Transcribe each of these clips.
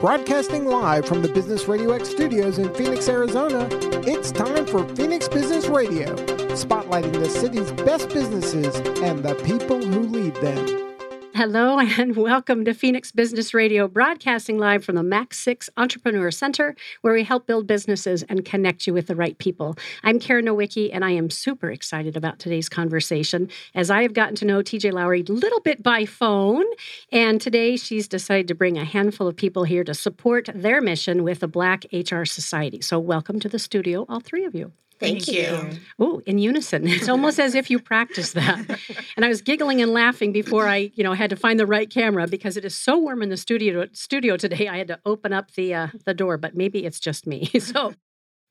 Broadcasting live from the Business Radio X studios in Phoenix, Arizona, it's time for Phoenix Business Radio, spotlighting the city's best businesses and the people who lead them. Hello and welcome to Phoenix Business Radio, broadcasting live from the Max 6 Entrepreneur Center, where we help build businesses and connect you with the right people. I'm Karen Nowicki, and I am super excited about today's conversation as I have gotten to know TJ Lowery a little bit by phone. And today she's decided to bring a handful of people here to support their mission with the Black HR Society. So, welcome to the studio, all three of you. Thank, Thank you. you. Oh, in unison. It's almost as if you practice that. And I was giggling and laughing before I, you know, had to find the right camera because it is so warm in the studio studio today. I had to open up the uh, the door, but maybe it's just me. So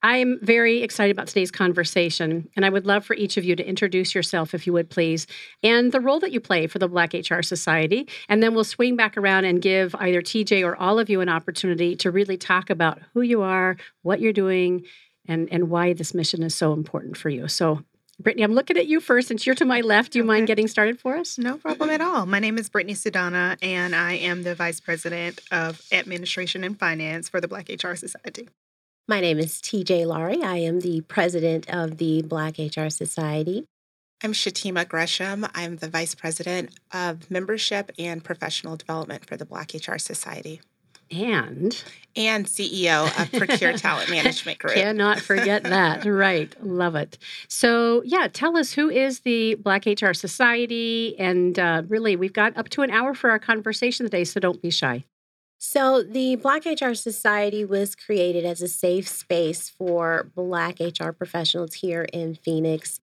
I'm very excited about today's conversation, and I would love for each of you to introduce yourself, if you would please, and the role that you play for the Black HR Society. And then we'll swing back around and give either TJ or all of you an opportunity to really talk about who you are, what you're doing, and and why this mission is so important for you. So Brittany, I'm looking at you first since you're to my left. Do you okay. mind getting started for us? No problem at all. My name is Brittany Sudana, and I am the Vice President of Administration and Finance for the Black HR Society. My name is TJ Lowery. I am the President of the Black HR Society. I'm Shatema Gresham. I'm the Vice President of Membership and Professional Development for the Black HR Society and and CEO of Procure Talent Management Group. Cannot forget that. right. Love it. So, yeah, tell us who is the Black HR Society? And uh, really, we've got up to an hour for our conversation today, so don't be shy. So, the Black HR Society was created as a safe space for Black HR professionals here in Phoenix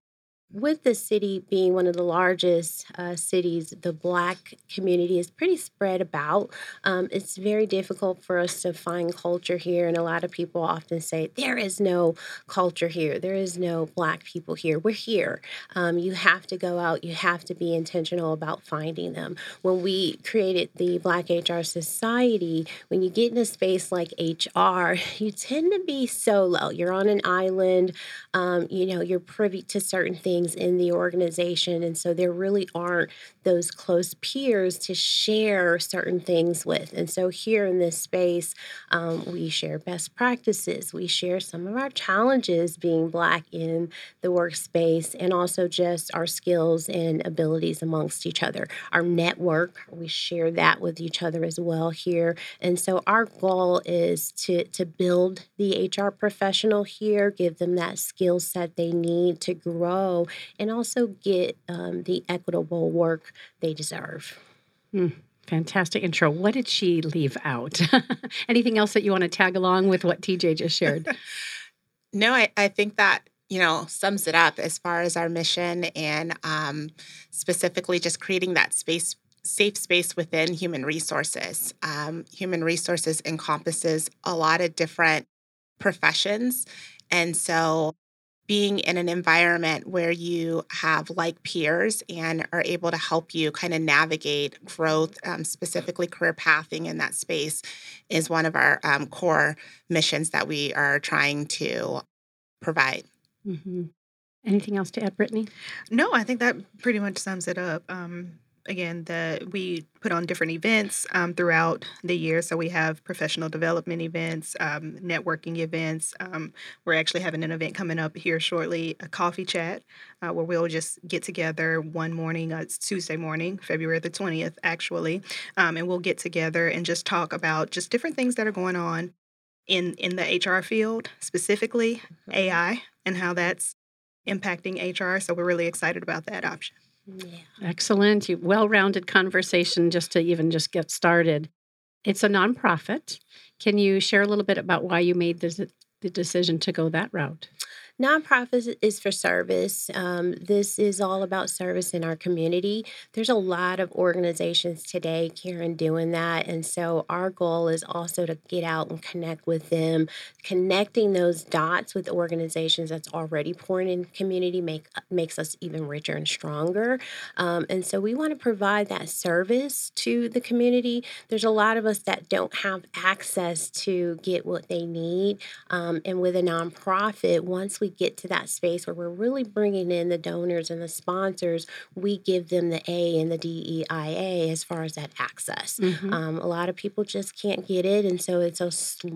with the city being one of the largest uh, cities, the Black community is pretty spread about. Um, it's very difficult for us to find culture here, and a lot of people often say, There is no culture here, there is no Black people here. We're here. Um, you have to go out, you have to be intentional about finding them. When we created the Black HR Society, when you get in a space like HR, you tend to be solo. You're on an island, um, you know, you're privy to certain things things in the organization. And so there really aren't those close peers to share certain things with. And so here in this space, um, we share best practices, we share some of our challenges being Black in the workspace, and also just our skills and abilities amongst each other. Our network, we share that with each other as well here. And so our goal is to, to build the HR professional here, give them that skill set they need to grow and also get um, the equitable work they deserve. Mm, fantastic intro. What did she leave out? Anything else that you want to tag along with what TJ just shared? no, I, I think that you know sums it up as far as our mission and um, specifically just creating that space safe space within human resources um, human resources encompasses a lot of different professions and so being in an environment where you have like peers and are able to help you kind of navigate growth, um, specifically career pathing in that space, is one of our um, core missions that we are trying to provide. Mm-hmm. Anything else to add, Brittany? No, I think that pretty much sums it up. Um, again, the we put on different events um, throughout the year. So we have professional development events, um, networking events. Um, we're actually having an event coming up here shortly, a coffee chat, uh, where we'll just get together one morning. Uh, it's Tuesday morning, February the twentieth, actually, um, and we'll get together and just talk about just different things that are going on in in the HR field, specifically mm-hmm. AI and how that's impacting HR. So we're really excited about that option. Yeah. Excellent. Well rounded conversation just to even just get started. It's a nonprofit. Can you share a little bit about why you made this, the decision to go that route? Nonprofit is for service. Um, this is all about service in our community. There's a lot of organizations today, Karen, doing that. And so our goal is also to get out and connect with them. Connecting those dots with organizations that's already pouring in community make, makes us even richer and stronger. Um, and so we want to provide that service to the community. There's a lot of us that don't have access to get what they need. Um, and with a nonprofit, once we get to that space where we're really bringing in the donors and the sponsors, we give them the A and the DEIA as far as that access. Mm-hmm. Um, a lot of people just can't get it, and so it's a,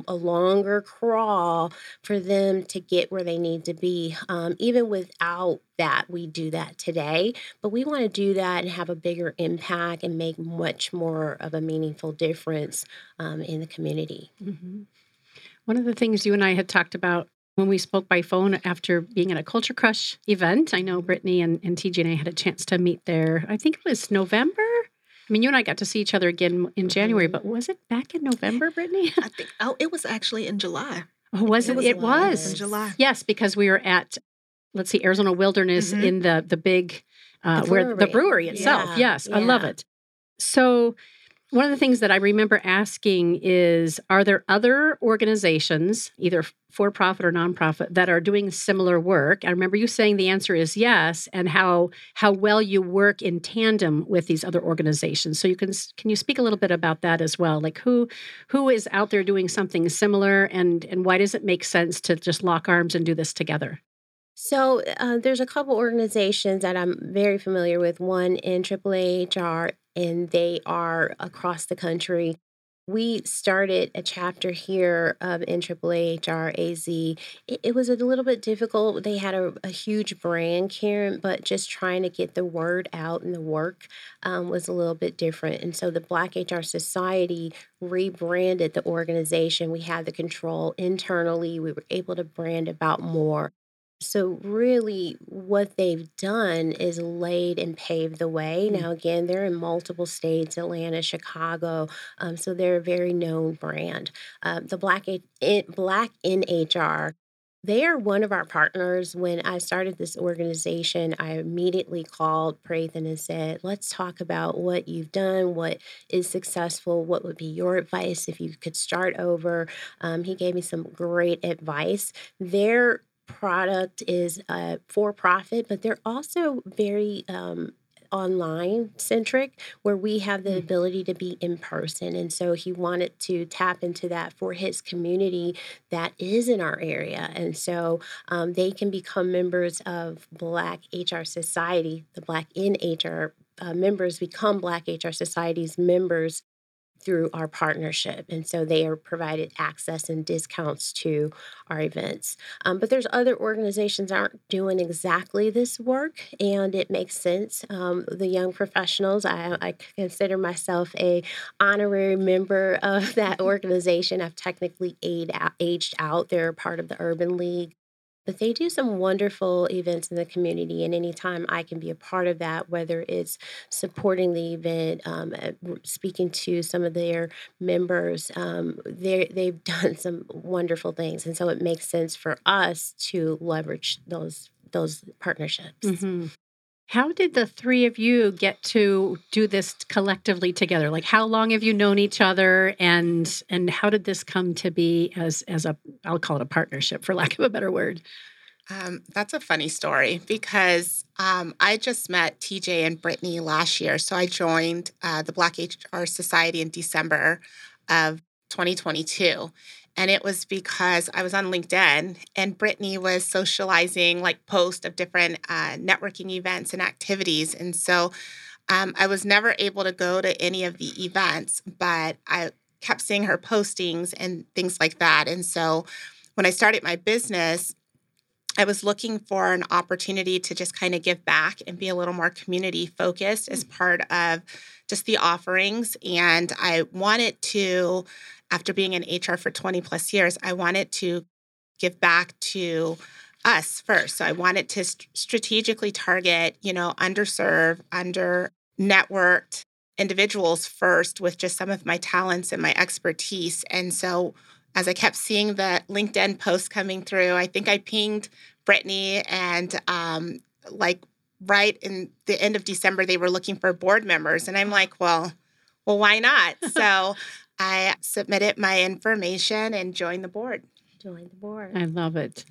a longer crawl for them to get where they need to be. Um, even without that, we do that today, but we want to do that and have a bigger impact and make much more of a meaningful difference um, in the community. Mm-hmm. One of the things you and I had talked about when we spoke by phone after being at a Culture Crush event, I know Brittany and, and TJ and I had a chance to meet there. I think it was November. I mean, you and I got to see each other again in January, but was it back in November, Brittany? I think. Oh, it was actually in July. Oh, was it? It was. It was. in July. Yes, because we were at, let's see, Arizona Wilderness mm-hmm. in the the big, uh, the where the brewery itself. Yeah, yes, yeah. I love it. So one of the things that I remember asking is Are there other organizations, either for profit or nonprofit, that are doing similar work? I remember you saying the answer is yes, and how how well you work in tandem with these other organizations. So you can can you speak a little bit about that as well? Like who who is out there doing something similar, and and why does it make sense to just lock arms and do this together? So uh, there's a couple organizations that I'm very familiar with. One in AAAHR and they are across the country. We started a chapter here of NAAAHRAZ. It, it was a little bit difficult. They had a, a, huge brand, Karen, but just trying to get the word out and the work um, was a little bit different. And so the Black HR Society rebranded the organization. We had the control internally. We were able to brand about more. So, really, what they've done is laid and paved the way. Mm. Now, again, they're in multiple states Atlanta, Chicago. Um, so, they're a very known brand. Uh, the Black, Black in HR, they are one of our partners. When I started this organization, I immediately called Prathan and said, Let's talk about what you've done, what is successful, what would be your advice if you could start over. Um, he gave me some great advice. Their product is uh, for profit, but they're also very um, online centric where we have the mm. ability to be in person. And so he wanted to tap into that for his community that is in our area. And so um, they can become members of Black HR Society, the Black in HR. Uh, members become Black HR Society's members through our partnership. And so they are provided access and discounts to our events. Um, but there's other organizations aren't doing exactly this work, and it makes sense. Um, the young professionals, I, I, consider myself a honorary member of that organization. I've technically aged out. They're part of the Urban League but they do some wonderful events in the community. And anytime I can be a part of that, whether it's supporting the event, um, speaking to some of their members, um, they've done some wonderful things. And so it makes sense for us to leverage those those partnerships. Mm-hmm. How did the three of you get to do this collectively together? Like how long have you known each other and and how did this come to be as as a I'll call it a partnership for lack of a better word? Um, that's a funny story because um, I just met TJ and Brittany last year. So I joined uh, the Black HR Society in December of 2022. And it was because I was on LinkedIn and Brittany was socializing like posts of different uh, networking events and activities. And so um, I was never able to go to any of the events, but I kept seeing her postings and things like that. And so when I started my business, I was looking for an opportunity to just kind of give back and be a little more community focused as mm. part of just the offerings. And I wanted to after being in HR for 20 plus years, I wanted to give back to us first. So I wanted to st- strategically target, you know, underserved, under networked individuals first with just some of my talents and my expertise. And so as I kept seeing the LinkedIn posts coming through, I think I pinged Brittany and um, like right in the end of December, they were looking for board members. And I'm like, well, well, why not? So I submitted my information and joined the board. Join the board. I love it.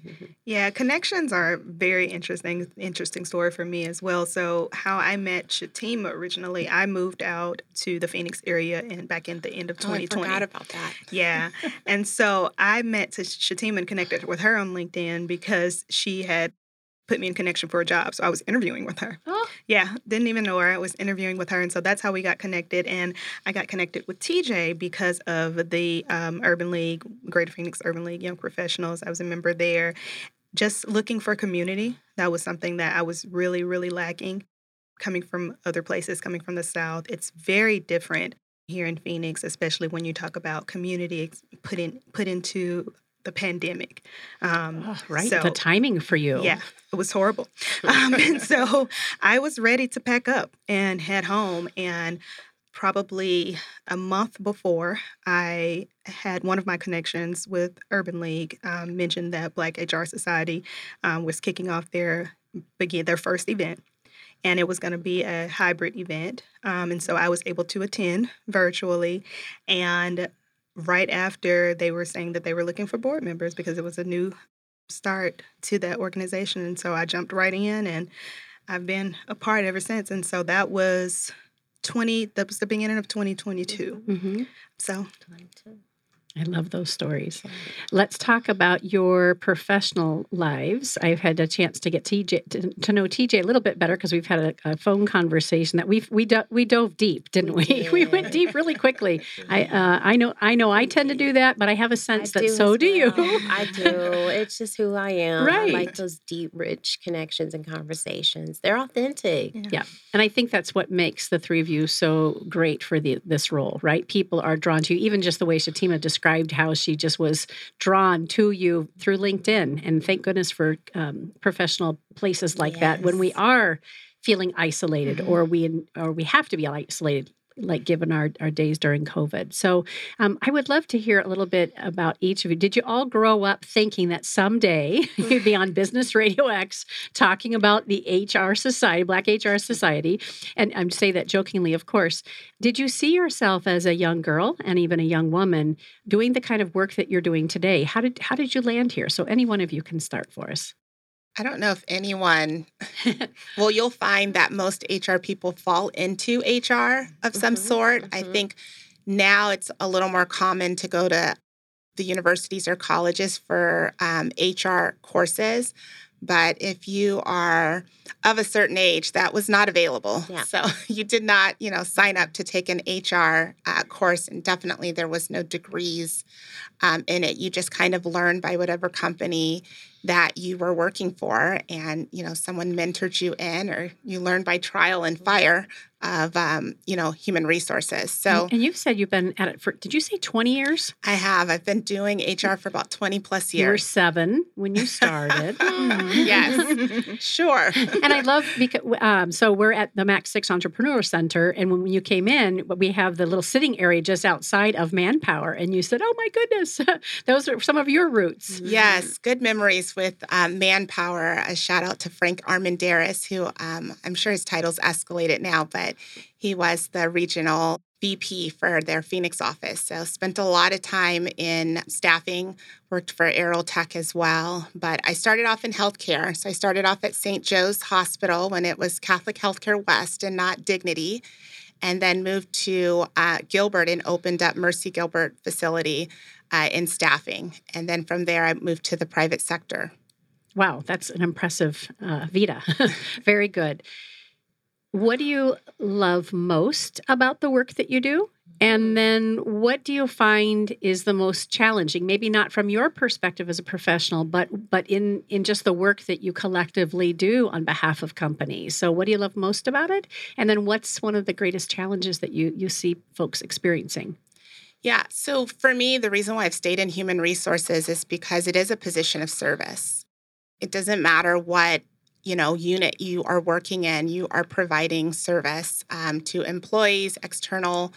Yeah, connections are very interesting interesting story for me as well. So how I met Shatema originally, I moved out to the Phoenix area and back in the end of Oh, I 2020. forgot about that. Yeah. and so I met Shatema and connected with her on LinkedIn because she had put me in connection for a job. So I was interviewing with her. Oh. Yeah, didn't even know her. I was interviewing with her. And so that's how we got connected. And I got connected with TJ because of the um, Urban League, Greater Phoenix Urban League Young Professionals. I was a member there. Just looking for community. That was something that I was really, really lacking coming from other places, coming from the South. It's very different here in Phoenix, especially when you talk about community put in put into the pandemic. Um, Oh, right. so- the timing for you. yeah, it was horrible. Um, and so I was ready to pack up and head home. And probably a month before, I had one of my connections with Urban League um, mentioned that Black HR Society um, was kicking off their begin their first event. And it was going to be a hybrid event. Um, and so I was able to attend virtually. And right after they were saying that they were looking for board members because it was a new start to that organization. And so I jumped right in and I've been a part ever since. And so that was 20, that was the beginning of 2022. hmm So I love those stories. Let's talk about your professional lives. I've had a chance to get TJ to, to know TJ a little bit better because we've had a, a phone conversation that we we do, we dove deep, didn't we? We We went deep really quickly. I uh, I know I know I tend to do that, but I have a sense I that do so as do you. I do. It's just who I am. I Right. like those deep, rich connections and conversations. They're authentic. Yeah. And I think that's what makes the three of you so great for the, this role, right? People are drawn to you, even just the way Shatema described how she just was drawn to you through LinkedIn. And thank goodness for um, professional places like that when we are feeling isolated or we or we have to be isolated like given our, our days during covid. So um, i would love to hear a little bit about each of you. Did you all grow up thinking that someday you'd be on business radio x talking about the hr society black hr society? And i'm say that jokingly of course. Did you see yourself as a young girl and even a young woman doing the kind of work that you're doing today? How did how did you land here? So any one of you can start for us I don't know if anyone, well, you'll find that most HR people fall into HR of some Mhm, sort. I mhm. think now it's a little more common to go to the universities or colleges for um, HR courses. But if you are of a certain age, that was not available. Yeah. So you did not, you know, sign up to take an HR uh, course, and definitely there was no degrees um, in it. You just kind of learned by whatever company that you were working for, and you know, someone mentored you in, or you learned by trial and fire of, um, you know, human resources. So and, and you've said you've been at it for did you say 20 years I have. I've been doing HR for about 20 plus years. you were seven when you started yes, sure. and I love because um, so we're at the Max Six Entrepreneur Center, and when you came in, we have the little sitting area just outside of Manpower, and you said, "Oh my goodness, those are some of your roots." Yes, good memories with um, Manpower. A shout out to Frank Armandaris, who um, I'm sure his title's escalated now, but he was the regional VP for their Phoenix office. So spent a lot of time in staffing, worked for Aerotech Tech as well. But I started off in healthcare. So I started off at St. Joe's Hospital when it was Catholic Healthcare West and not Dignity. And then moved to uh, Gilbert and opened up Mercy Gilbert facility uh, in staffing. And then from there, I moved to the private sector. Wow, that's an impressive uh, Vita. Very good. What do you love most about the work that you do? And then what do you find is the most challenging? Maybe not from your perspective as a professional, but but in in just the work that you collectively do on behalf of companies. So what do you love most about it? And then what's one of the greatest challenges that you you see folks experiencing? Yeah. So for me, the reason why I've stayed in human resources is because it is a position of service. It doesn't matter what you know unit you are working in you are providing service um, to employees external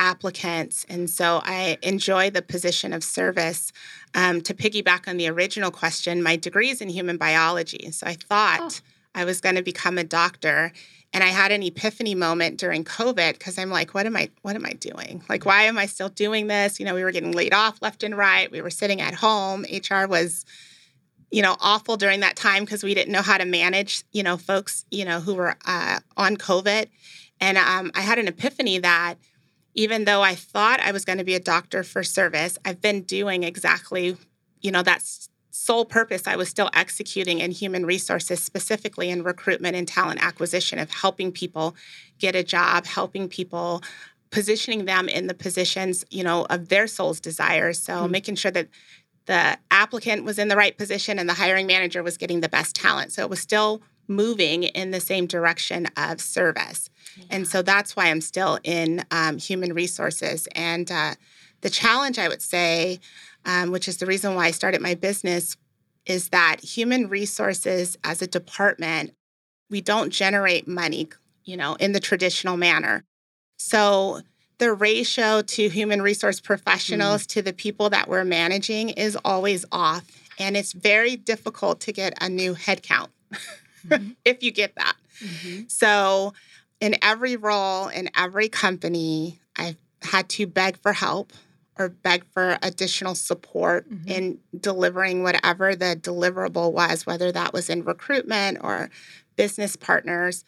applicants and so i enjoy the position of service um, to piggyback on the original question my degree is in human biology so i thought i was going to become a doctor And I had an epiphany moment during COVID because I'm like, what am I what am I doing? Like why am I still doing this? You know, we were getting laid off left and right. We were sitting at home. HR was you know awful during that time because we didn't know how to manage you know folks you know who were uh, on covid and um, i had an epiphany that even though i thought i was going to be a doctor for service i've been doing exactly you know that sole purpose i was still executing in human resources specifically in recruitment and talent acquisition of helping people get a job helping people positioning them in the positions you know of their soul's desires so mm-hmm. making sure that the applicant was in the right position and the hiring manager was getting the best talent. So it was still moving in the same direction of service. Yeah. And so that's why I'm still in um, human resources. And uh, the challenge, I would say, um, which is the reason why I started my business, is that human resources as a department, we don't generate money, you know, in the traditional manner. So the ratio to human resource professionals mm. to the people that we're managing is always off. And it's very difficult to get a new headcount mm-hmm. if you get that. Mm-hmm. So, in every role, in every company, I've had to beg for help or beg for additional support mm-hmm. in delivering whatever the deliverable was, whether that was in recruitment or business partners.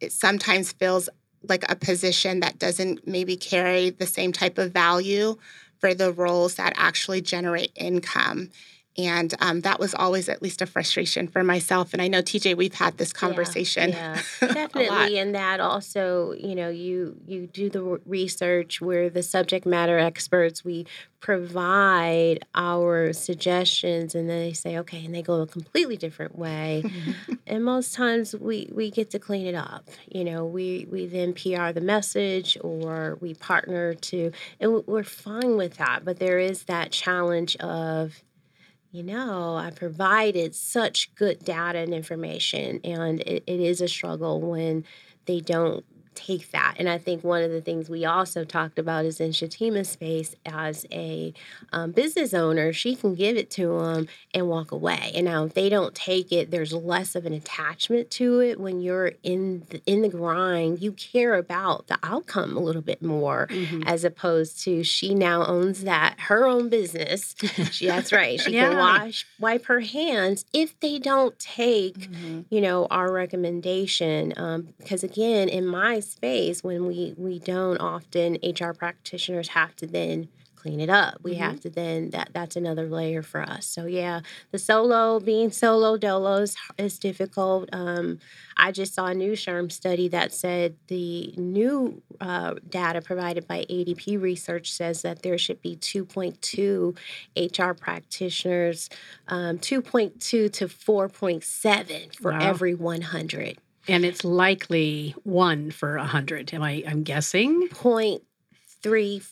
It sometimes feels like a position that doesn't maybe carry the same type of value for the roles that actually generate income. And um, that was always at least a frustration for myself. And I know TJ, we've had this conversation. Yeah, yeah. definitely. and that also, you know, you you do the research where the subject matter experts we provide our suggestions, and then they say, okay, and they go a completely different way. and most times we we get to clean it up. You know, we we then PR the message, or we partner to, and we're fine with that. But there is that challenge of you know, I provided such good data and information, and it, it is a struggle when they don't take that. And I think one of the things we also talked about is in Shatema's space as a um, business owner, she can give it to them and walk away. And now if they don't take it, there's less of an attachment to it. When you're in the, in the grind, you care about the outcome a little bit more, mm-hmm. as opposed to she now owns that her own business. she, that's right. She yeah. can wash wipe her hands if they don't take, mm-hmm. you know, our recommendation. Um, because again, in my space when we we don't often HR practitioners have to then clean it up. We mm-hmm. have to then that that's another layer for us. So yeah, the solo being solo dolo is, is difficult. Um, I just saw a new SHRM study that said the new uh, data provided by ADP Research says that there should be 2.2 HR practitioners, um, 2.2 to 4.7 for wow. every 100. And it's likely one for a hundred. Am I? I'm guessing. Point three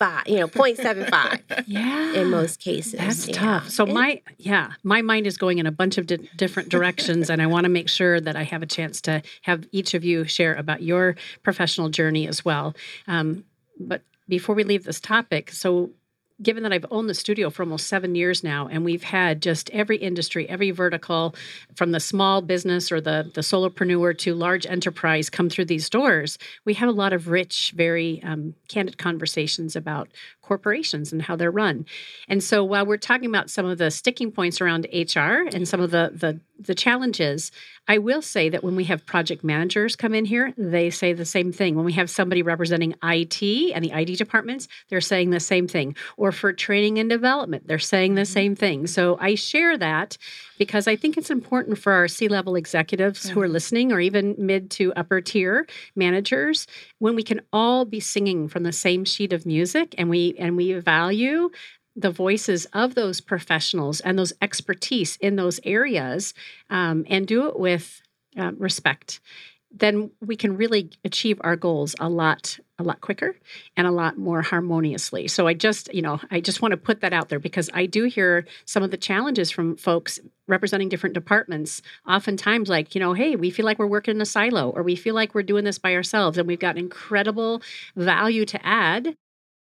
five. You know, point seven five. yeah. In most cases, that's yeah. tough. So it, my yeah, my mind is going in a bunch of di- different directions, and I want to make sure that I have a chance to have each of you share about your professional journey as well. Um, but before we leave this topic, so given that I've owned the studio for almost seven years now, and we've had just every industry, every vertical, from the small business or the the solopreneur to large enterprise, come through these doors. We have a lot of rich, very um, candid conversations about corporations and how they're run. And so while we're talking about some of the sticking points around HR and some of the the, the challenges, I will say that when we have project managers come in here, they say the same thing. When we have somebody representing IT and the IT departments, they're saying the same thing. Or for training and development, they're saying the mm-hmm. same thing. So I share that because I think it's important for our C level executives mm-hmm. who are mm-hmm. listening, or even mid to upper tier managers, when we can all be singing from the same sheet of music and we and we value the voices of those professionals and those expertise in those areas um, and do it with uh, respect then we can really achieve our goals a lot a lot quicker and a lot more harmoniously. So i just you know i just want to put that out there because i do hear some of the challenges from folks representing different departments oftentimes like you know hey we feel like we're working in a silo or we feel like we're doing this by ourselves and we've got incredible value to add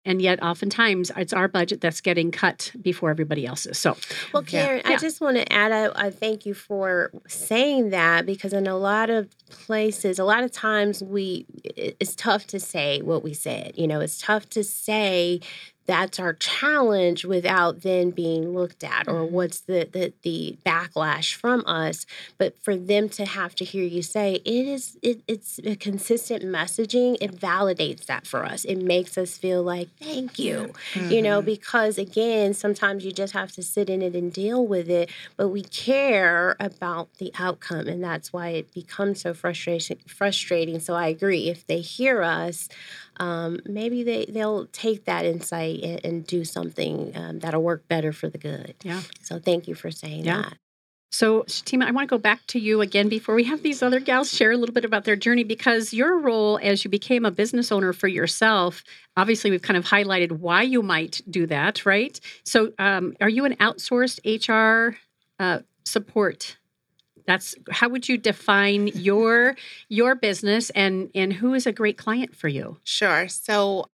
and yet oftentimes it's our budget that's getting cut before everybody else's. So, well, Karen, yeah. I just want to add, I, I thank you for saying that because in a lot of places, a lot of times we, it's tough to say what we said. You know, it's tough to say that's our challenge without then being looked at or mm-hmm. what's the, the the backlash from us but for them to have to hear you say it is it, it's a consistent messaging it validates that for us it makes us feel like thank you mm-hmm. you know mm-hmm. because again sometimes you just have to sit in it and deal with it but we care about the outcome and that's why it becomes so frustrating frustrating so i agree if they hear us um, maybe they they'll take that insight and, and do something um, that'll work better for the good. Yeah. So thank you for saying yeah. that. So, Shatema, I want to go back to you again before we have these other gals share a little bit about their journey because your role as you became a business owner for yourself, obviously, we've kind of highlighted why you might do that, right? So, um, are you an outsourced HR uh, support that's how would you define your your business and and who is a great client for you? Sure. So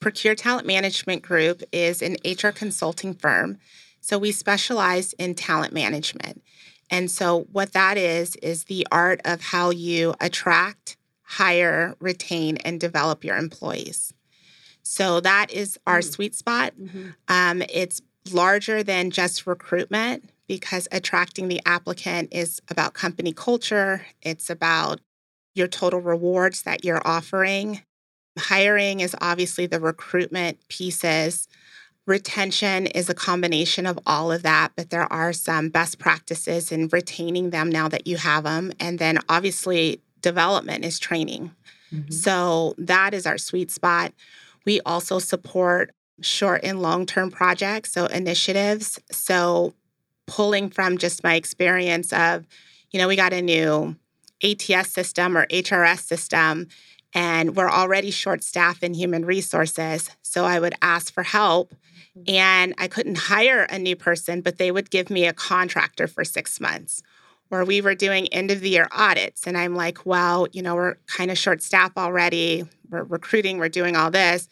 Procure Talent Management Group is an HR consulting firm. So we specialize in talent management. And so what that is is the art of how you attract, hire, retain and develop your employees. So that is our mm-hmm. sweet spot. Mm-hmm. Um, it's larger than just recruitment because attracting the applicant is about company culture, it's about your total rewards that you're offering. Hiring is obviously the recruitment pieces. Retention is a combination of all of that, but there are some best practices in retaining them now that you have them. And then obviously, development is training. Mm-hmm. So that is our sweet spot. We also support short and long term projects, so initiatives. So pulling from just my experience of, you know, we got a new ATS system or HRS system, and we're already short staff in human resources. So I would ask for help, mm-hmm. and I couldn't hire a new person, but they would give me a contractor for six months. Or we were doing end of the year audits, and I'm like, well, you know, we're kind of short staff already. We're recruiting, we're doing all this.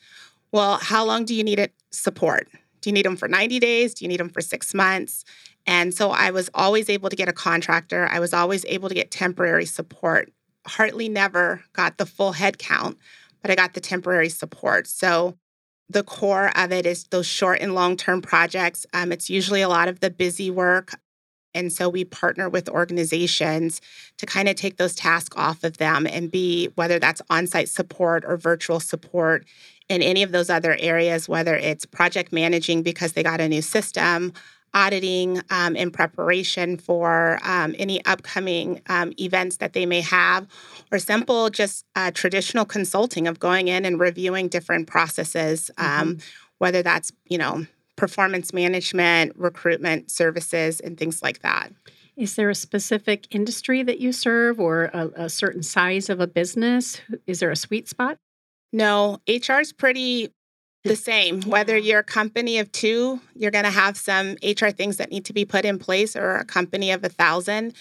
Well, how long do you need it support? Do you need them for 90 days? Do you need them for six months? And so I was always able to get a contractor. I was always able to get temporary support. Hardly never got the full head count, but I got the temporary support. So the core of it is those short and long term projects. Um, it's usually a lot of the busy work. And so we partner with organizations to kind of take those tasks off of them and be, whether that's on site support or virtual support in any of those other areas, whether it's project managing because they got a new system, auditing um, in preparation for um, any upcoming um, events that they may have, or simple just uh, traditional consulting of going in and reviewing different processes, um, mm-hmm. whether that's, you know, performance management, recruitment services, and things like that. Is there a specific industry that you serve or a, a certain size of a business? Is there a sweet spot? No, HR is pretty the same. Whether you're a company of two, you're going to have some HR things that need to be put in place, or a company of a thousand.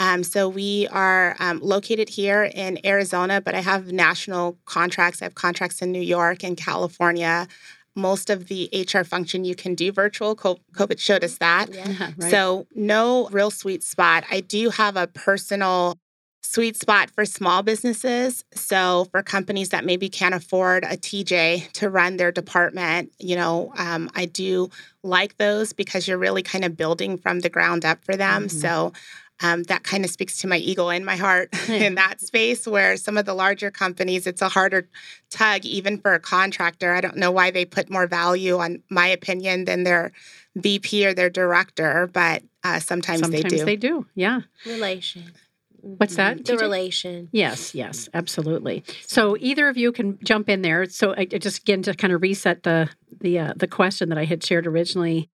Um, so we are um, located here in Arizona, but I have national contracts. I have contracts in New York and California. Most of the HR function you can do virtual. COVID showed us that. Yeah, right. So no real sweet spot. I do have a personal sweet spot for small businesses. So, for companies that maybe can't afford a TJ to run their department, you know, um, I do like those because you're really kind of building from the ground up for them. Mm-hmm. So, um, that kind of speaks to my ego and my heart in that space where some of the larger companies it's a harder tug even for a contractor i don't know why they put more value on my opinion than their vp or their director but uh, sometimes, sometimes they do Sometimes they do yeah relation What's that? The relation. Yes, yes, absolutely. So either of you can jump in there. So I, just again to kind of reset the the uh, the question that I had shared originally.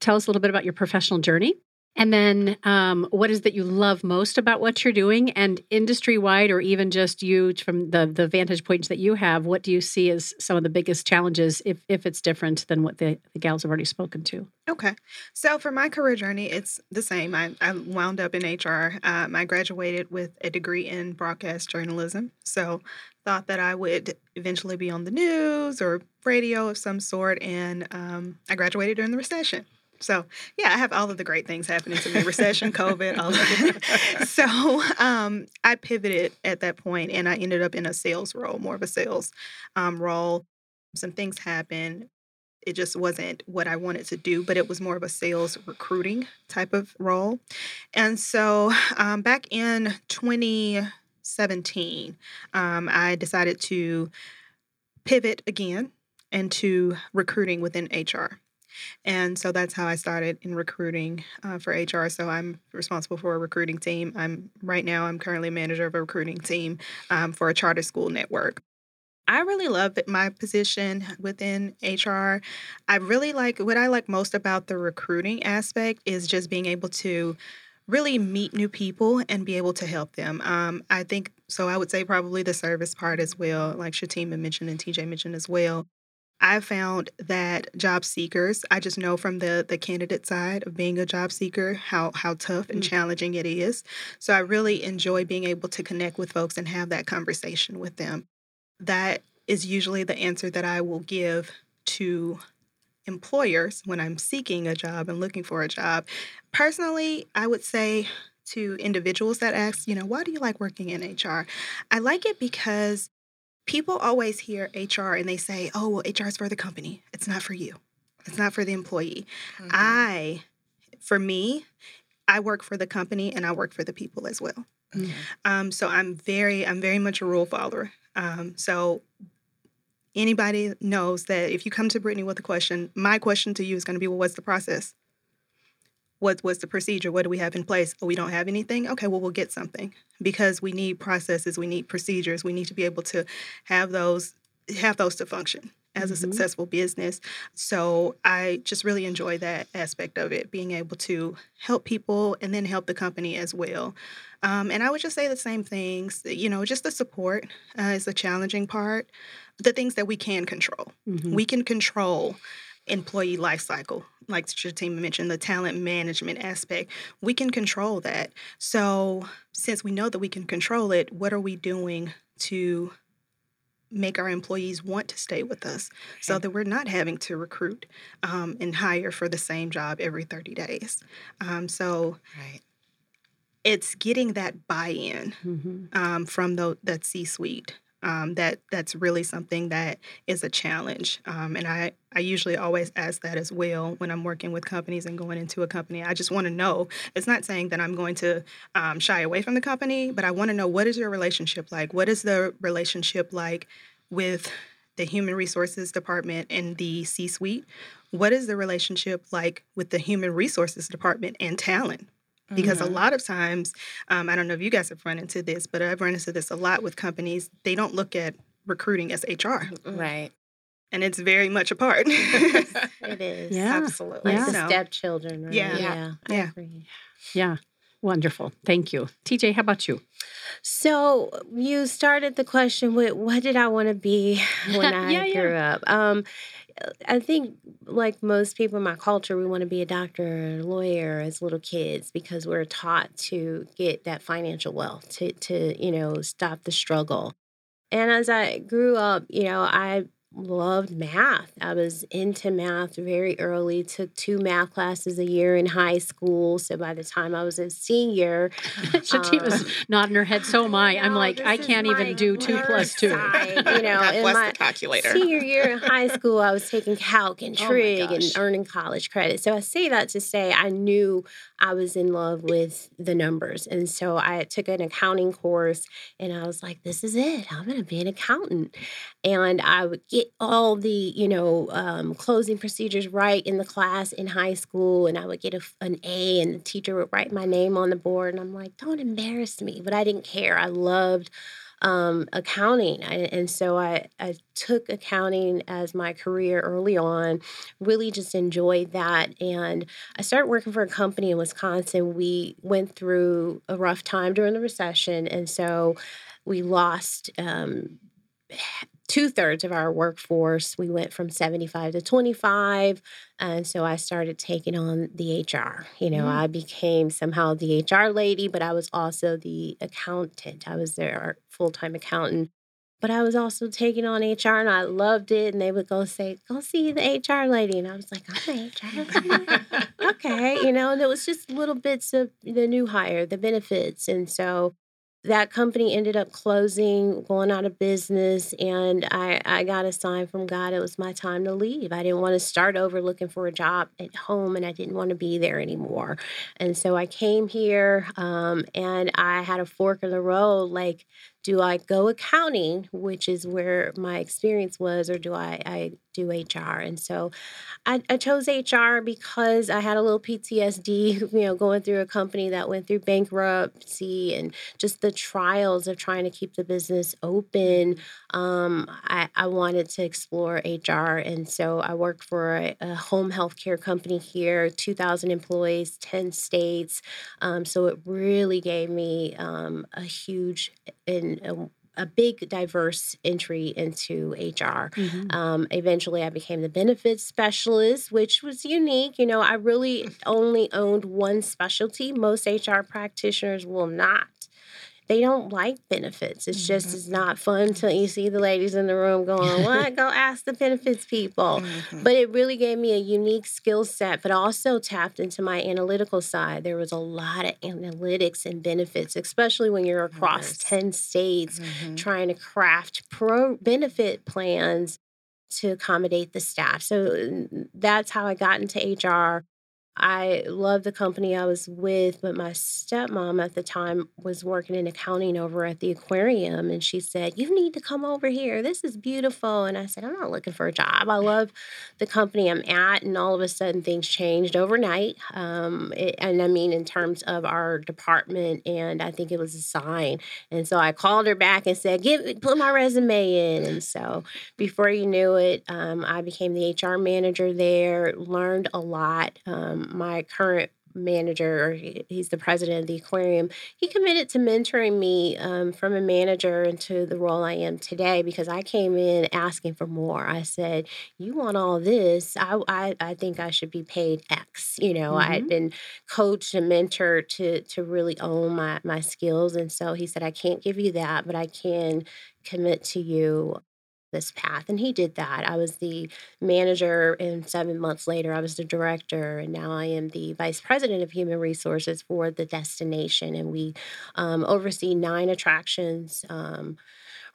Tell us a little bit about your professional journey and then, um, what is that you love most about what you're doing, and industry wide, or even just you from the the vantage points that you have? What do you see as some of the biggest challenges, if if it's different than what the, the gals have already spoken to? Okay, so for my career journey, it's the same. I, I wound up in HR. Um, I graduated with a degree in broadcast journalism, so thought that I would eventually be on the news or radio of some sort, and um, I graduated during the recession. So yeah, I have all of the great things happening to me: recession, COVID, all of it. so um, I pivoted at that point, and I ended up in a sales role, more of a sales um, role. Some things happened. It just wasn't what I wanted to do, but it was more of a sales recruiting type of role. And so um, back in 2017, um, I decided to pivot again into recruiting within HR. And so that's how I started in recruiting uh, for HR. So I'm responsible for a recruiting team. I'm right now I'm currently manager of a recruiting team um, for a charter school network. I really love my position within HR. I really like what I like most about the recruiting aspect is just being able to really meet new people and be able to help them. Um, I think so. I would say probably the service part as well, like Shatema mentioned and TJ mentioned as well. I found that job seekers, I just know from the the candidate side of being a job seeker how how tough and mm-hmm. challenging it is. So I really enjoy being able to connect with folks and have that conversation with them. That is usually the answer that I will give to employers when I'm seeking a job and looking for a job. Personally, I would say to individuals that ask, you know, why do you like working in HR? I like it because people always hear HR and they say, oh, well, HR is for the company. It's not for you, it's not for the employee. Mm-hmm. I, for me, I work for the company and I work for the people as well. Mm-hmm. Um, so I'm very, I'm very much a rule follower. Um, so anybody knows that if you come to Brittany with a question, my question to you is going to be, well, what's the process? What, what's the procedure? What do we have in place? Oh, we don't have anything? Okay, well, we'll get something because we need processes, we need procedures, we need to be able to have those have those to function as mm-hmm. a successful business. So I just really enjoy that aspect of it, being able to help people and then help the company as well. Um, and I would just say the same things, you know, just the support uh, is the challenging part. The things that we can control. Mm-hmm. We can control employee life cycle like Shatema mentioned, the talent management aspect, we can control that. So, since we know that we can control it, what are we doing to make our employees want to stay with us okay. so that we're not having to recruit um, and hire for the same job every 30 days? Um, so, right. it's getting that buy in mm-hmm. um, from the, that C suite um, that that's really something that is a challenge. Um, and I, I usually always ask that as well when I'm working with companies and going into a company. I just want to know. It's not saying that I'm going to um, shy away from the company, but I want to know what is your relationship like. What is the relationship like with the human resources department and the C-suite? What is the relationship like with the human resources department and talent? Because mm-hmm. a lot of times um, i don't know if you guys have run into this but i've run into this a lot with companies they don't look at recruiting as hr right. And it's very much a part. It is. Yeah. Absolutely. Like yeah. the stepchildren right? yeah. Yeah. Yeah. yeah. wonderful. Thank you. Tj how about you? So you started the question with what did i want to be when i yeah, grew yeah. up? Um, I think, like most people in my culture, we want to be a doctor or a lawyer as little kids because we're taught to get that financial wealth, to, to you know, stop the struggle. And as I grew up, you know, I loved math. I was into math very early, took two math classes a year in high school. So by the time I was a senior, Shatema's uh, nodding her head. So am I. I'm like, I can't even do two plus two. Side, you know, in my calculator. senior year in high school, I was taking calc and oh trig oh and earning college credit. So I say that to say I knew I was in love with the numbers. And so I took an accounting course and I was like, this is it. I'm going to be an accountant. And I would get all the, you know, um, closing procedures right in the class in high school. And I would get a, an A and the teacher would write my name on the board. And I'm like, don't embarrass me. But I didn't care. I loved um, accounting. I, and so I, I took accounting as my career early on, really just enjoyed that. And I started working for a company in Wisconsin. We went through a rough time during the recession. And so we lost um, two thirds of our workforce. We went from 75 to 25. And so I started taking on the HR. You know, mm-hmm. I became somehow the HR lady, but I was also the accountant. I was their full time accountant. but I was also taking on HR and I loved it. And they would go say, Go see the HR lady. And I was like, I'm the HR lady. okay. You know, and it was just little bits of the new hire, the benefits. And so that company ended up closing, going out of business, and I, I got a sign from God it was my time to leave. I didn't want to start over looking for a job at home, and I didn't want to be there anymore. And so I came here, um, and I had a fork in the road like, do I go accounting, which is where my experience was, or do I, I do HR? And so I, I, chose HR because I had a little PTSD, you know, going through a company that went through bankruptcy and just the trials of trying to keep the business open. Um, I, I, wanted to explore HR. And so I worked for a, a home health care company here, 2,000 employees, 10 states. Um, so it really gave me um, a huge and a, a big diverse entry into HR. Mm-hmm. Um, eventually, I became the benefits specialist, which was unique. You know, I really only owned one specialty. Most HR practitioners will not they don't like benefits. It's just mm-hmm. it's not fun until you see the ladies in the room going, "What? Go ask the benefits people." Mm-hmm. But it really gave me a unique skill set, but also tapped into my analytical side. There was a lot of analytics and benefits, especially when you're across yes. ten states mm-hmm. trying to craft pro benefit plans to accommodate the staff. So that's how I got into HR. I loved the company I was with, but my stepmom at the time was working in accounting over at the aquarium. And she said, You need to come over here. This is beautiful. And I said, I'm not looking for a job. I love the company I'm at. And all of a sudden, things changed overnight. Um, it, and I mean, in terms of our department, and I think it was a sign. And so I called her back and said, Give, Put my resume in. And so before you knew it, um, I became the HR manager there, learned a lot. Um, my current manager, or he's the president of the aquarium, he committed to mentoring me um, from a manager into the role I am today because I came in asking for more. I said, "You want all this? I I, I think I should be paid X." You know, mm-hmm. I had been coached and mentored to to really own my my skills, and so he said, "I can't give you that, but I can." commit to you this path. And he did that. I was the manager, and seven months later, I was the director. And now I am the vice president of human resources for the destination. And we um, oversee nine attractions. Um,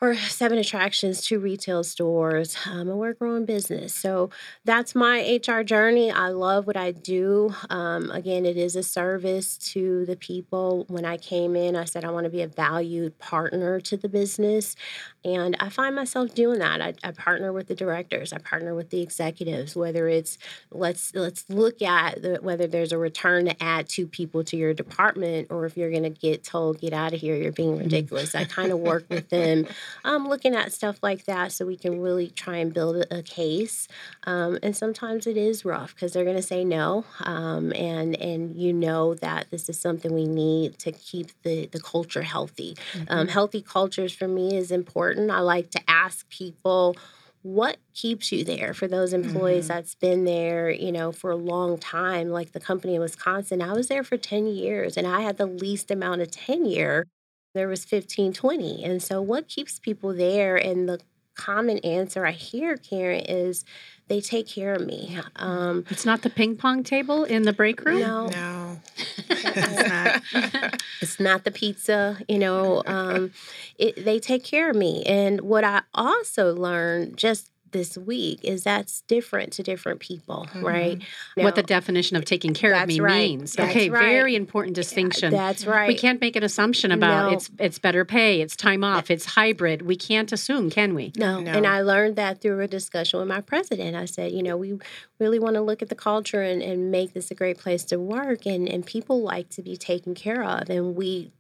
or seven attractions, two retail stores, um, and we're growing business. So that's my HR journey. I love what I do. Um, again, it is a service to the people. When I came in, I said I want to be a valued partner to the business. And I find myself doing that. I, I partner with the directors. I partner with the executives. Whether it's let's let's look at the, whether there's a return to add two people to your department, or if you're going to get told get out of here, you're being mm-hmm. ridiculous. I kind of work with them, um, looking at stuff like that, so we can really try and build a case. Um, and sometimes it is rough because they're going to say no, um, and and you know that this is something we need to keep the the culture healthy. Um, mm-hmm. healthy cultures for me is important important. I like to ask people what keeps you there for those employees mm-hmm. that's been there you know for a long time like the company in wisconsin i was there for 10 years and i had the least amount of tenure there was 15 20 and so what keeps people there and the common answer i hear karen is they take care of me. Um, it's not the ping pong table in the break room. No, no, it's not. it's not the pizza. You know, um, it, they take care of me. And what I also learned just this week is that's different to different people, mm-hmm. right? Now, what the definition of taking care of me right. means. That's okay, right. very important distinction. That's right. We can't make an assumption about no. it's it's better pay, it's time off, it's hybrid. We can't assume, can we? No. no. And I learned that through a discussion with my president. I said, you know, we really want to look at the culture and, and make this a great place to work and, and people like to be taken care of and we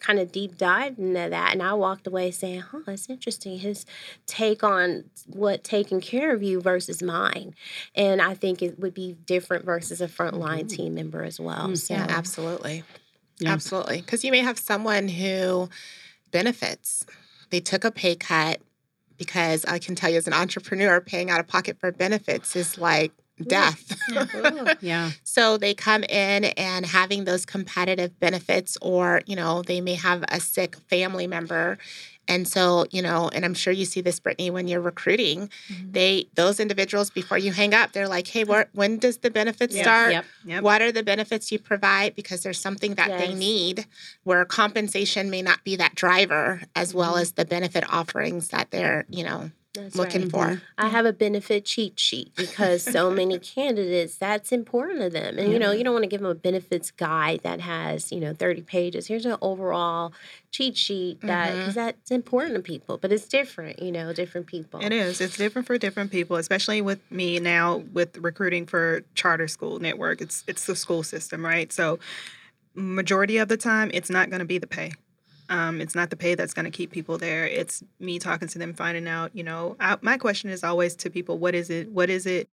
kind of deep dived into that and i walked away saying huh that's interesting his take on what taking care of you versus mine and i think it would be different versus a frontline mm-hmm. team member as well mm-hmm. so. yeah absolutely yeah. absolutely because you may have someone who benefits they took a pay cut because i can tell you as an entrepreneur paying out of pocket for benefits is like death. Ooh, yeah. So they come in and having those competitive benefits, or, you know, they may have a sick family member. And so, you know, and I'm sure you see this, Britney, when you're recruiting, Mhm. they, those individuals, before you hang up, they're like, hey, where, when does the benefits Yeah. start? Yep. Yep. What are the benefits you provide? Because there's something that they need where compensation may not be that driver as well Mm-hmm. as the benefit offerings that they're, you know, That's looking right. for. I have a benefit cheat sheet because so many candidates, that's important to them. And, you know, you don't want to give them a benefits guide that has, you know, 30 pages. Here's an overall cheat sheet that, Mhm. because that's important to people, but it's different, you know, different people. It is. It's different for different people, especially with me now with recruiting for charter school network. It's it's the school system, right? So majority of the time it's not going to be the pay. Um, it's not the pay that's going to keep people there. It's me talking to them, finding out, you know, I, my question is always to people, what is it? What is it?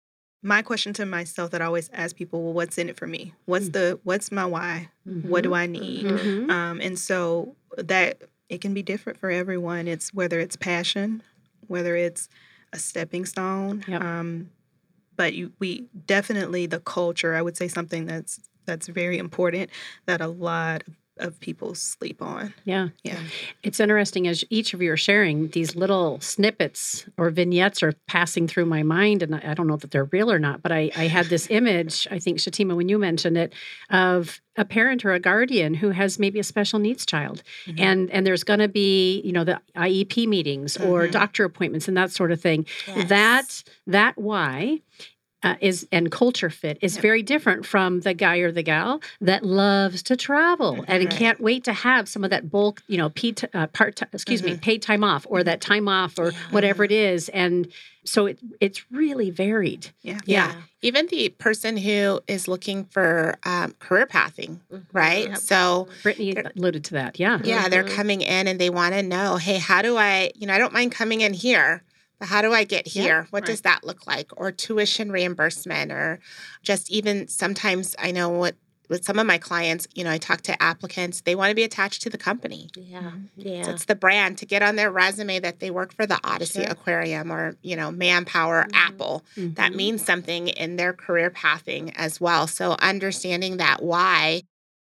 My question to myself that I always ask people, well, what's in it for me? What's the, what's my why? What do I need? Mhm. Um, and so that it can be different for everyone. It's whether it's passion, whether it's a stepping stone. Yep. Um, but you, we definitely the culture. I would say something that's that's very important that a lot of people sleep on. Yeah. Yeah. It's interesting as each of you are sharing, these little snippets or vignettes are passing through my mind. And I I don't know that they're real or not, but I, I had this image, I think, Shatema, when you mentioned it, of a parent or a guardian who has maybe a special needs child. Mhm. And and there's going to be, you know, the IEP meetings or Mhm. doctor appointments and that sort of thing. Yes. That that why uh, is and culture fit is Yep. very different from the guy or the gal that loves to travel and Right. can't wait to have some of that bulk, you know, P t- uh, part ti- excuse me, paid time off or that time off or Yeah. whatever it is, and so it it's really varied. Yeah. Yeah. Even the person who is looking for um, career pathing, Mhm. right? Yep. So, Britney alluded to that. Yeah. yeah, they're Mhm. coming in and they want to know, hey, how do I, you know, I don't mind coming in here, but how do I get Yeah, here? what right. does that look like? Or tuition reimbursement, or just even sometimes I know what with some of my clients, you know, I talk to applicants, they want to be attached to the company. Yeah. Yeah. So it's the brand to get on their resume that they work for the OdySea Sure. Aquarium or, you know, Manpower, Mhm. Apple. That Mhm. means something in their career pathing as well. So understanding that why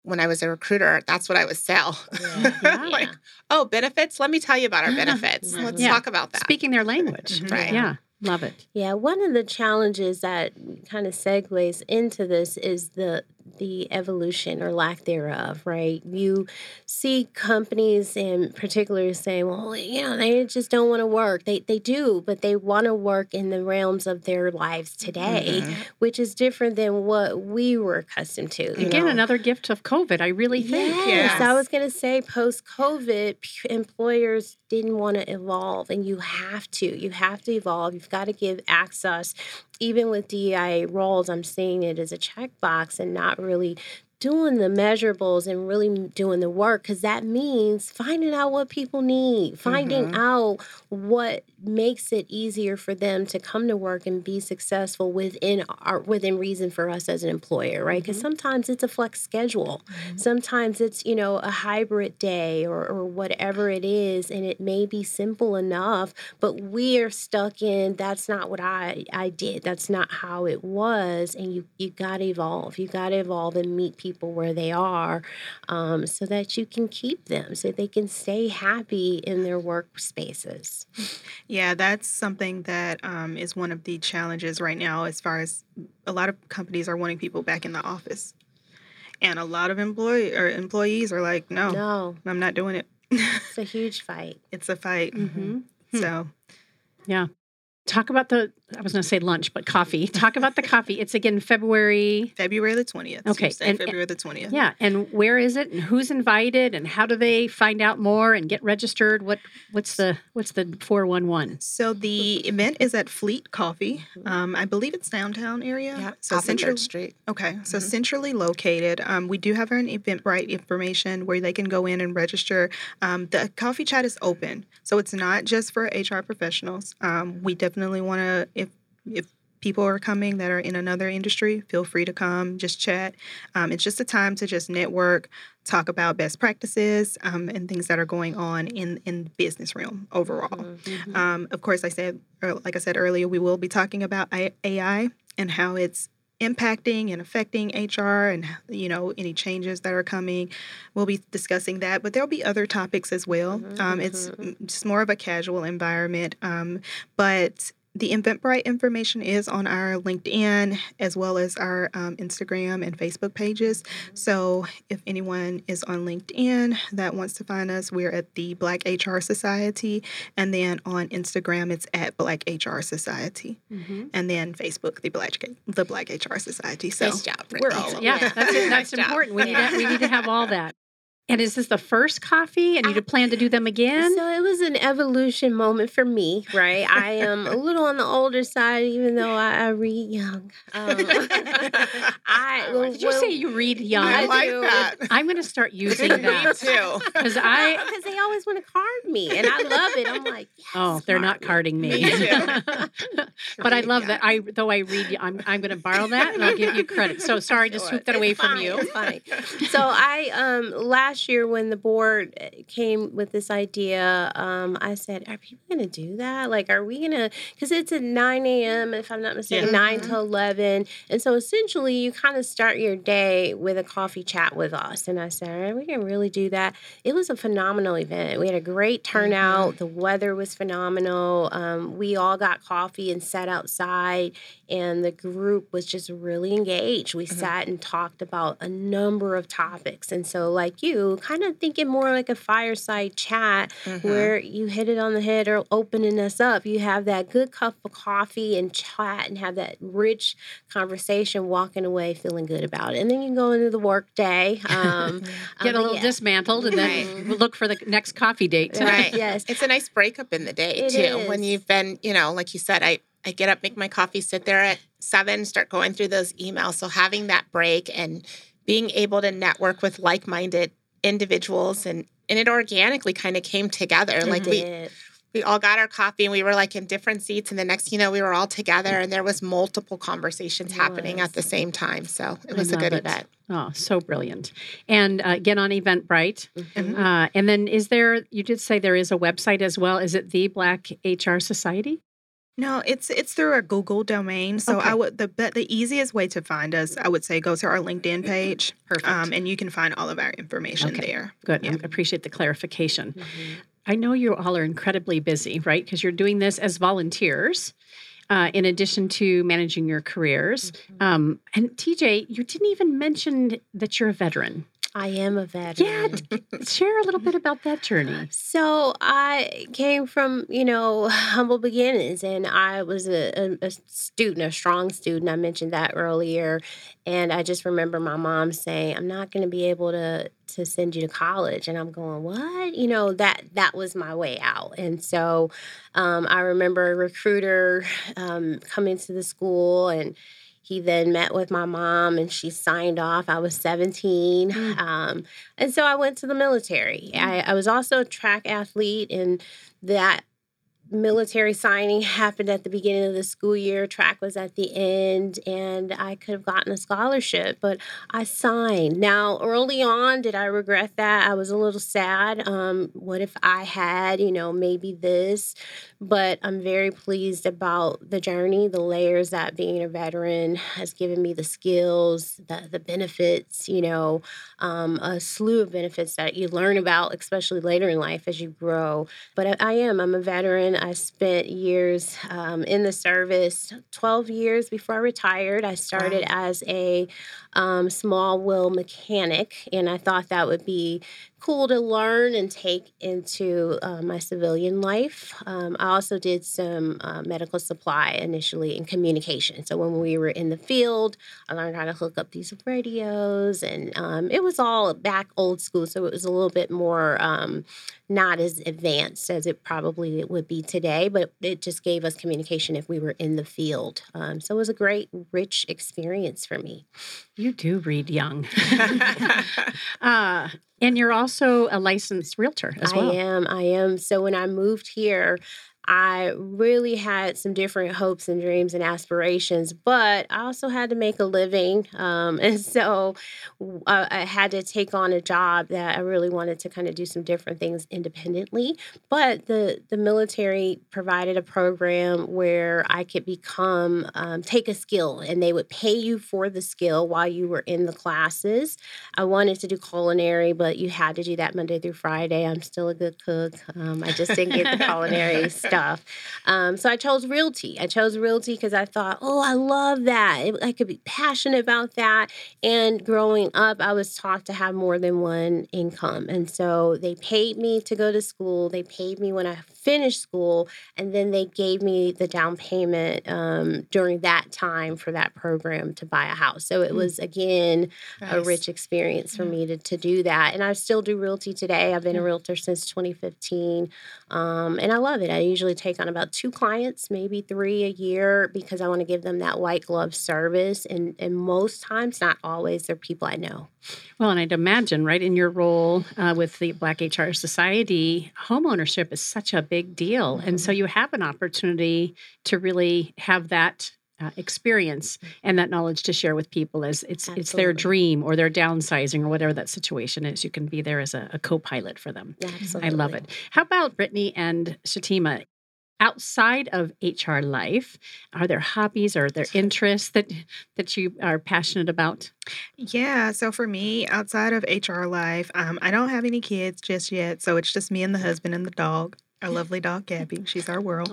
when I was a recruiter, that's what I would sell. Yeah. Yeah. like, oh, benefits? Let me tell you about our benefits. Let's Yeah. talk about that. speaking their language. Mhm. Right. Yeah. Love it. Yeah, one of the challenges that kind of segues into this is the the evolution or lack thereof, right? You see companies in particular saying, well, you know, they just don't want to work. They they do, but they want to work in the realms of their lives today, Mhm. which is different than what we were accustomed to. Again, know? another gift of COVID. I really think. Yes, I was going to say post COVID, employers didn't want to evolve, and you have to. You have to evolve. You've got to give access. Even with DEI roles, I'm seeing it as a checkbox and not really doing the measurables and really doing the work because that means finding out what people need, finding Mhm. out what makes it easier for them to come to work and be successful within our within reason for us as an employer, right? Because sometimes it's a flex schedule. Sometimes it's, you know, a hybrid day or, or whatever it is, and it may be simple enough, but we're stuck in that's not what I, I did. That's not how it was. And you, you got to evolve. You got to evolve and meet people where they are um, so that you can keep them, so they can stay happy in their workspaces. Yeah, that's something that um, is one of the challenges right now, as far as a lot of companies are wanting people back in the office, and a lot of employee or employees are like, "No, No, I'm not doing it." it's a huge fight. it's a fight. hmm So Talk about the, I was going to say lunch, but coffee. Talk about the coffee. It's again February. February the twentieth. Okay, Tuesday, and- February the twentieth. Yeah. And where is it and who's invited and how do they find out more and get registered? What What's the what's the 411? So the event is at Fleet Coffee. Um, I believe it's downtown area. Yeah, So central. Street. Okay, so Mhm. centrally located. Um, we do have an Eventbrite information where they can go in and register. Um, the coffee chat is open, so it's not just for HR professionals. Um, we definitely want to, if if people are coming that are in another industry, feel free to come, just chat. Um, it's just a time to just network, talk about best practices, um, and things that are going on in in the business realm overall. Mhm. Um, of course, I said, or like I said earlier, we will be talking about AI and how it's impacting and affecting HR and you know any changes that are coming. We'll be discussing that, but there'll be other topics as well. Mm-hmm, Um, it's just more of a casual environment, um, but the Eventbrite information is on our LinkedIn as well as our um, Instagram and Facebook pages. So if anyone is on LinkedIn that wants to find us, we're at the Black HR Society, and then on Instagram it's at Black HR Society, Mm-hmm. and then Facebook the Black the Black HR Society. So nice job. we're all over. Yeah, Yeah. that's. Nice That's job. important. We need to, we need to have all that. And is this the first coffee? And you I- plan to do them again? So it was an evolution moment for me, right? I am a little on the older side, even though I, I read young. Um, I when- Did you say you read young? I I like do. that. I'm going to start using Me that too. because I. because they always want to card me, and I love it. I'm like, yes, Oh, they're not card carding me. Me but I love young. that. I though I read. I'm I'm going to borrow that and I'll give you credit. So sorry to Sure. swoop that It's away from fine, you. it's fine. so I um last year when the board uh, came with this idea, um, I said, "Are people going to do that? Like, are we going to? Because it's at nine a.m. if I'm not mistaken, Yeah. nine Mm-hmm. to eleven, and so essentially you kind of start your day with a coffee chat with us." And I said, "All right, we can really do that." It was a phenomenal event. We had a great Mm-hmm. turnout. The weather was phenomenal. Um, we all got coffee and sat outside, and the group was just really engaged. We Mm-hmm. sat and talked about a number of topics. And so, like you, kind of thinking more like a fireside chat Mm-hmm. where you hit it on the head or opening us up. You have that good cup of coffee and chat and have that rich conversation, walking away feeling good about it. And then you go into the work day. Um, Get a um, little yeah. dismantled and then look for the next coffee date. Right. Yes. It's a nice breakup in the day It too. When you've been, you know, like you said, I I get up, make my coffee, sit there at seven, start going through those emails. So having that break and being able to network with like-minded individuals and and it organically kind of came together. It like we did. we all got our coffee and we were like in different seats and the next you know we were all together and there was multiple conversations It happening was. at the same time. So it was a good it. event. Oh, so brilliant. And uh, get on Eventbrite. Mhm. Uh, and then is there, you did say there is a website as well. Is it the Black HR Society? No, it's it's through our Google domain. So Okay. I would the be- the easiest way to find us, I would say, go to our LinkedIn page, Perfect. um, and you can find all of our information Okay. there. Good. yeah. I appreciate the clarification. Mhm. I know you all are incredibly busy, right? Because you're doing this as volunteers. Uh, in addition to managing your careers. Um, and TJ, you didn't even mention that you're a veteran. I am a veteran. Yeah, share a little bit about that journey. So I came from, you know, humble beginnings and I was a, a, a student, a strong student. I mentioned that earlier. And I just remember my mom saying, I'm not going to be able to to send you to college. And I'm going, what? You know, that that was my way out. And so um, I remember a recruiter um, coming to the school and he then met with my mom and she signed off. I was 17. Mm. Um, and so I went to the military. I, I was also a track athlete, and that military signing happened at the beginning of the school year. Track was at the end, and I could have gotten a scholarship, but I signed. Now, early on, did I regret that? I was a little sad. Um, what if I had, you know, maybe this? But I'm very pleased about the journey, the layers that being a veteran has given me the skills, the, the benefits, you know, um, a slew of benefits that you learn about, especially later in life as you grow. But I, I am, I'm a veteran. I spent years um, in the service, 12 years before I retired. I started as a um, small wheel mechanic, and I thought that would be cool to learn and take into uh, my civilian life. Um, I also did some uh, medical supply initially in communication. So when we were in the field, I learned how to hook up these radios, and um, it was all back old school. So it was a little bit more um, not as advanced as it probably would be today, but it just gave us communication if we were in the field. Um, so it was a great, rich experience for me. You do read young. uh, and you're also a licensed realtor as well. I am. I am. So when I moved here, I really had some different hopes and dreams and aspirations, but I also had to make a living. Um, and so uh, I had to take on a job that I really wanted to kind of do some different things independently. But the, the military provided a program where I could become, um, take a skill, and they would pay you for the skill while you were in the classes. I wanted to do culinary, but you had to do that Monday through Friday. I'm still a good cook. Um, I just didn't get the culinary stuff. Um, so I chose realty. I chose realty because I thought, oh, I love that. I could be passionate about that. And growing up, I was taught to have more than one income. And so they paid me to go to school. They paid me when I finished school, and then they gave me the down payment um, during that time for that program to buy a house. So it mm. was again nice. a rich experience for me to to do that. And I still do realty today. I've been a realtor since 2015, um, and I love it. I usually take on about two clients, maybe three a year, because I want to give them that white glove service. And and most times, not always, they're people I know. Well, and I'd imagine, right, in your role uh, with the Black HR Society, homeownership is such a big deal. Mm-hmm. And so mm-hmm. you have an opportunity to really have that uh, experience and that knowledge to share with people as it's Absolutely. it's their dream or their downsizing or whatever that situation is. You can be there as a, a co-pilot for them. Absolutely. I love it. How about Britney and Shatema? outside of HR life, are there hobbies or there interests that that you are passionate about? Yeah, so for me, outside of HR life, um, I don't have any kids just yet, so it's just me and the husband and the dog. Our lovely dog Gabby, she's our world.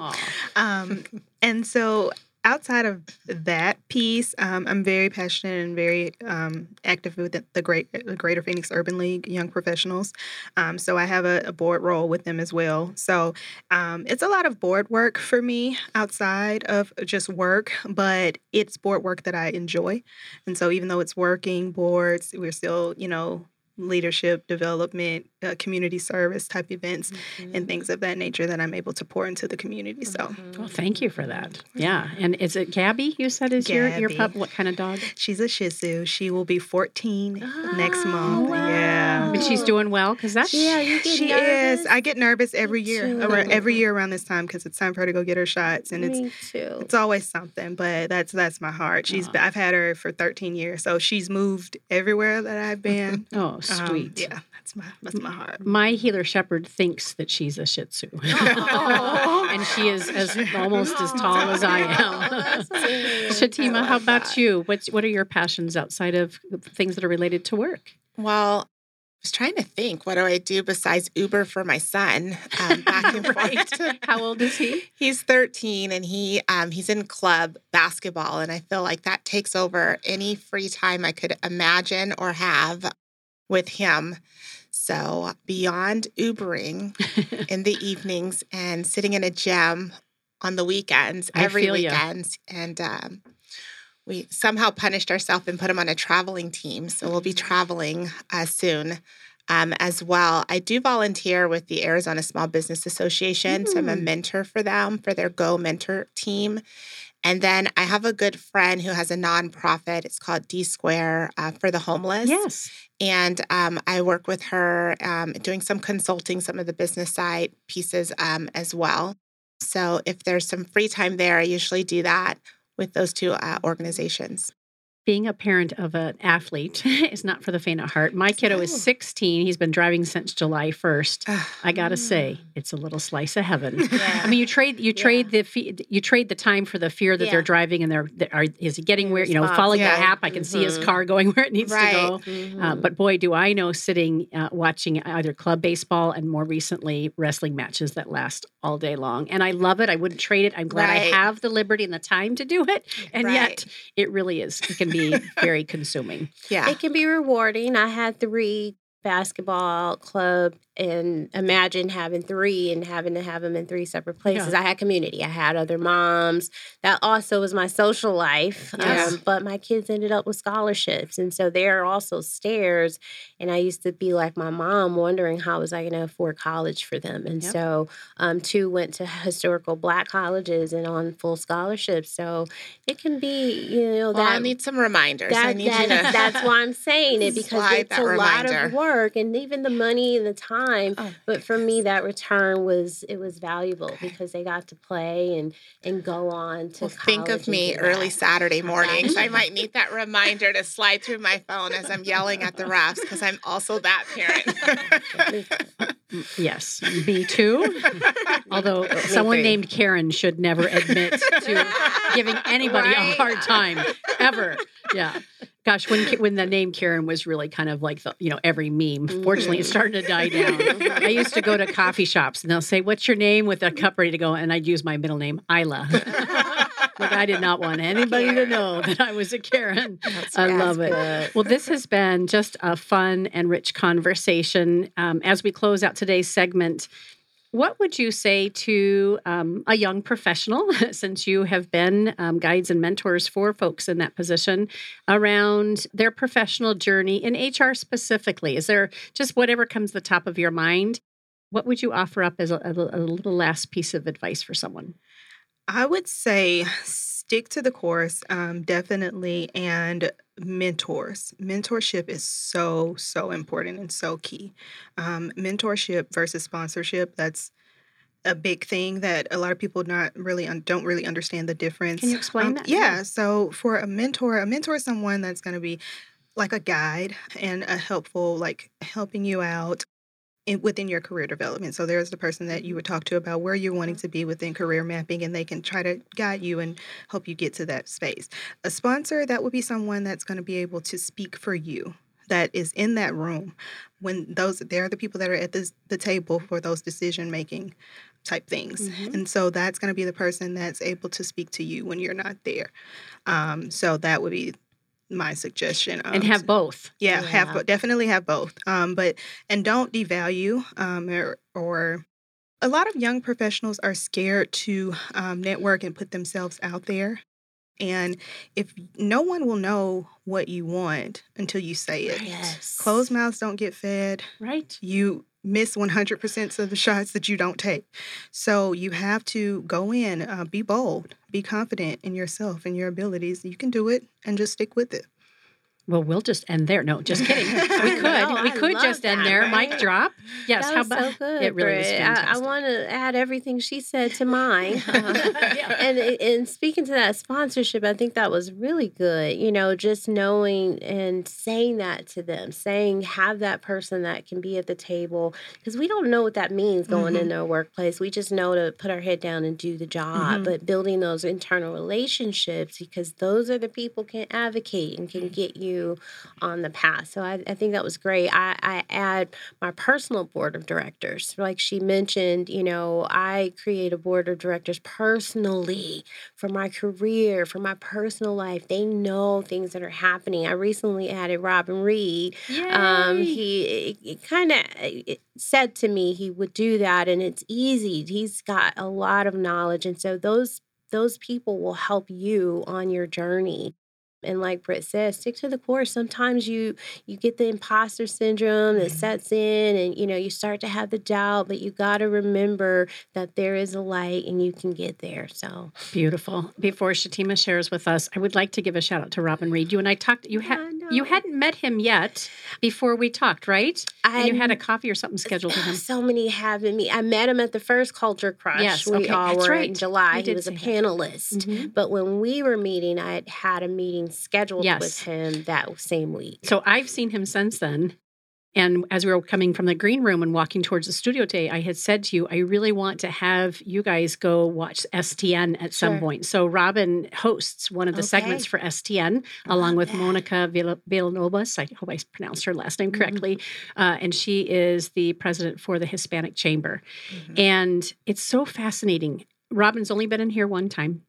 Um, and so outside of that piece, um, I'm very passionate and very um, active with the, the, great the Greater Phoenix Urban League Young Professionals. Um, so I have a, a, board role with them as well. So um, it's a lot of board work for me outside of just work, but it's board work that I enjoy. And so even though it's working boards, we're still you know leadership development, uh, community service type events, mm-hmm. and things of that nature that I'm able to pour into the community. So, well, thank you for that. Yeah, and is it Gabby? You said is Gabby. your your pup? What kind of dog? She's a Shih Tzu. She will be 14 oh, next month. Wow. Yeah, and she's doing well because that's yeah. You get she nervous? is. I get nervous every year, around, every year around this time because it's time for her to go get her shots, and Me it's too. it's always something. But that's that's my heart. She's oh. I've had her for 13 years, so she's moved everywhere that I've been. oh, sweet. Um, yeah, that's my that's my heart. My heeler shepherd thinks that she's a Shih Tzu, and she is as almost as tall as I am. Shatema, how about that. you? What's what are your passions outside of things that are related to work? Well, I was trying to think, what do I do besides Uber for my son? Um, back and right. How old is he? He's 13 and he um, he's in club basketball. And I feel like that takes over any free time I could imagine or have with him. So beyond Ubering in the evenings and sitting in a gym on the weekends, every weekend, and um, we somehow punished ourselves and put him on a traveling team. So we'll be traveling uh, soon. Um, as well. I do volunteer with the Arizona Small Business Association. Mm. So I'm a mm. mentor for them for their Go Mentor team. And then I have a good friend who has a nonprofit. It's called D Square uh, for the homeless. Yes. And um, I work with her um, doing some consulting, some of the business side pieces um, as well. So if there's some free time there, I usually do that with those two uh, organizations being a parent of an athlete is not for the faint of heart. My kiddo is 16. He's been driving since July 1st. I gotta say, it's a little slice of heaven. Yeah. I mean, you trade you trade yeah. the you trade the time for the fear that yeah. they're driving and they're, they are is he getting where you know following the app? I can mm-hmm. see his mm-hmm. car going where it needs right. to go. Uh, mm-hmm. Uh, but boy, do I know sitting uh, watching either club baseball and more recently wrestling matches that last all day long, and I love it. I wouldn't trade it. I'm glad right. I have the liberty and the time to do it, and right. yet it really is. It can be very consuming. Yeah. It can be rewarding. I had three basketball club and imagine having three and having to have them in three separate places. Yeah. I had community. I had other moms. That also was my social life. Yes. Um, but my kids ended up with scholarships. And so there are also stairs. And I used to be like my mom, wondering how was I going to afford college for them. And yep. so um, two went to historical black colleges and on full scholarships. So it can be, you know, well, that. I need some reminders. That, I need that, you to that's why I'm saying it because it's a reminder. lot of work. And even the money and the time time. Oh, But for me, that return was it was valuable because they got to play and and go on to. Well, think of me early that. Saturday mornings. I might need that reminder to slide through my phone as I'm yelling at the refs because I'm also that parent. Oh mm, yes, me too. Although someone too. named Karen should never admit to giving anybody a hard time ever. Yeah. Gosh, when when the name Karen was really kind of like the you know every meme. Fortunately, it's starting to die down. I used to go to coffee shops and they'll say, "What's your name?" with a cup ready to go, and I'd use my middle name, Isla. like I did not want anybody to know that I was a Karen. I love it. Well, this has been just a fun and rich conversation. Um, as we close out today's segment, what would you say to um, a young professional, since you have been um, guides and mentors for folks in that position, around their professional journey in HR specifically? Is there just whatever comes the top of your mind? What would you offer up as a, a little last piece of advice for someone? I would say stick to the course, um, definitely, and mentors. Mentorship is so, so important and so key. Um, mentorship versus sponsorship, that's a big thing that a lot of people not really un- don't really understand the difference. Can you explain Um, that? Yeah. So for a mentor, a mentor is someone that's going to be like a guide and a helpful, like helping you out in, within your career development. So there's the person that you would talk to about where you're wanting to be within career mapping, and they can try to guide you and help you get to that space. A sponsor, that would be someone that's going to be able to speak for you. That is in that room when those they're the people that are at this, the table for those decision making type things. Mhm. And so that's going to be the person that's able to speak to you when you're not there. Um, so that would be my suggestion. And Um, have both. yeah, have Yeah. bo- definitely have both. Um, but and don't devalue um, or, or a lot of young professionals are scared to um, network and put themselves out there. And if no one will know what you want until you say it, Yes. closed mouths don't get fed. Right. You miss 100% of the shots that you don't take. So you have to go in, uh, be bold, be confident in yourself and your abilities. You can do it and just stick with it. Well, we'll just end there. No, just kidding. We could. No, we could just end that, there. right? Mic drop. Yes. That how about so good, it? Really was Britt. I, I want to add everything she said to mine. Yeah. and and speaking to that sponsorship, I think that was really good. You know, just knowing and saying that to them, saying have that person that can be at the table because we don't know what that means going Mhm. into a workplace. We just know to put our head down and do the job, Mhm. but building those internal relationships because those are the people can advocate and can get you on the path. So I, I think that was great. I, I add my personal board of directors. Like she mentioned, you know, I create a board of directors personally for my career, for my personal life. They know things that are happening. I recently added Robin Reed. Um, he kind of said to me he would do that, and it's easy. He's got a lot of knowledge, and so those those people will help you on your journey. And like Britt says, stick to the course. Sometimes you you get the imposter syndrome that sets in, and you know you start to have the doubt. But you got to remember that there is a light, and you can get there. So Beautiful. Before Shatema shares with us, I would like to give a shout out to Robin Reed. You and I talked. You had you hadn't met him yet before we talked, right? I And you had a coffee or something scheduled with him. So many haven't me. I met him at the first Culture Crush. Yes, we okay, all that's were right. in July. You He was a panelist. Mhm. But when we were meeting, I had had a meeting scheduled Yes. with him that same week. So I've seen him since then. And as we were coming from the green room and walking towards the studio today, I had said to you, I really want to have you guys go watch STN at some Sure. point. So Robin hosts one of the segments for STN I along with that. Monica Vill- Villalobos. I hope I pronounced her last name Mhm. correctly. Uh, and she is the president for the Hispanic Chamber. Mhm. And it's so fascinating. Robin's only been in here one time.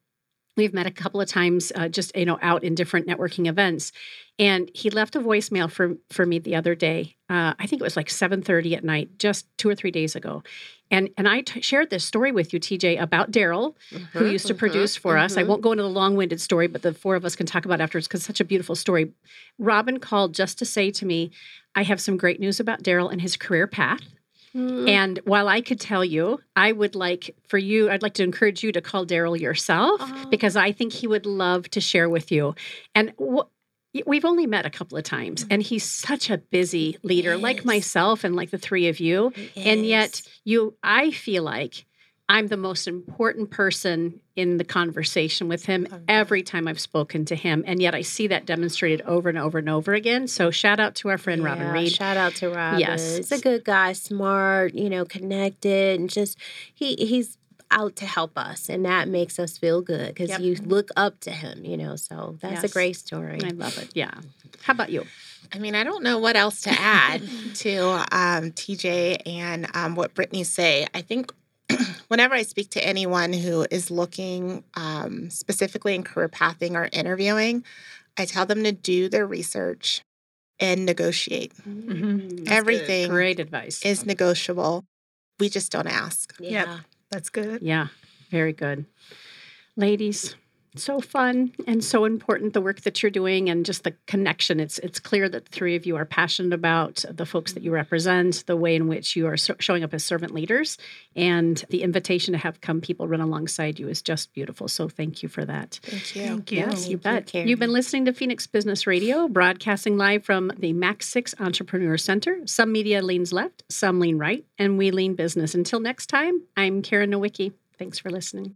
We've met a couple of times, uh, just you know, out in different networking events, and he left a voicemail for for me the other day. Uh, I think it was like seven thirty at night, just two or three days ago, and and I t- shared this story with you, TJ, about Daryl, who Mhm, used to mhm, produce for us. I mhm. won't go into the long winded story, but the four of us can talk about it afterwards because it's such a beautiful story. Robin called just to say to me, "I have some great news about Daryl and his career path." Mhm. And while I could tell you, I would like for you, I'd like to encourage you to call Daryl yourself Oh. because I think he would love to share with you. And wh- we've only met a couple of times, and he's such a busy leader, like myself and like the three of you. And yet, you, I feel like I'm the most important person in the conversation with him every time I've spoken to him. And yet, I see that demonstrated over and over and over again. So, shout out to our friend Robin Reed. Shout out to Robin. Yes. He's a good guy, smart, you know, connected, and just he he's out to help us, and that makes us feel good because Yep. you look up to him, you know. So that's a great story. I love it. Yeah. How about you? I mean, I don't know what else to add to um, TJ and um, what Britney say. I think whenever I speak to anyone who is looking um, specifically in career pathing or interviewing, I tell them to do their research and negotiate. Mhm. Everything Great advice. is negotiable. We just don't ask. Yeah. That's good. Yeah, very good. Ladies, so fun and so important the work that you're doing and just the connection. It's it's clear that the three of you are passionate about the folks that you represent, the way in which you are so- showing up as servant leaders, and the invitation to have come people run alongside you is just beautiful. So thank you for that. Thank you. Thank you. Yes, you you, bet. Carrie. You've been listening to Phoenix Business Radio, broadcasting live from the Max 6 Entrepreneur Center. Some media leans left, some lean right, and we lean business. Until next time, I'm Karen Nowicki. Thanks for listening.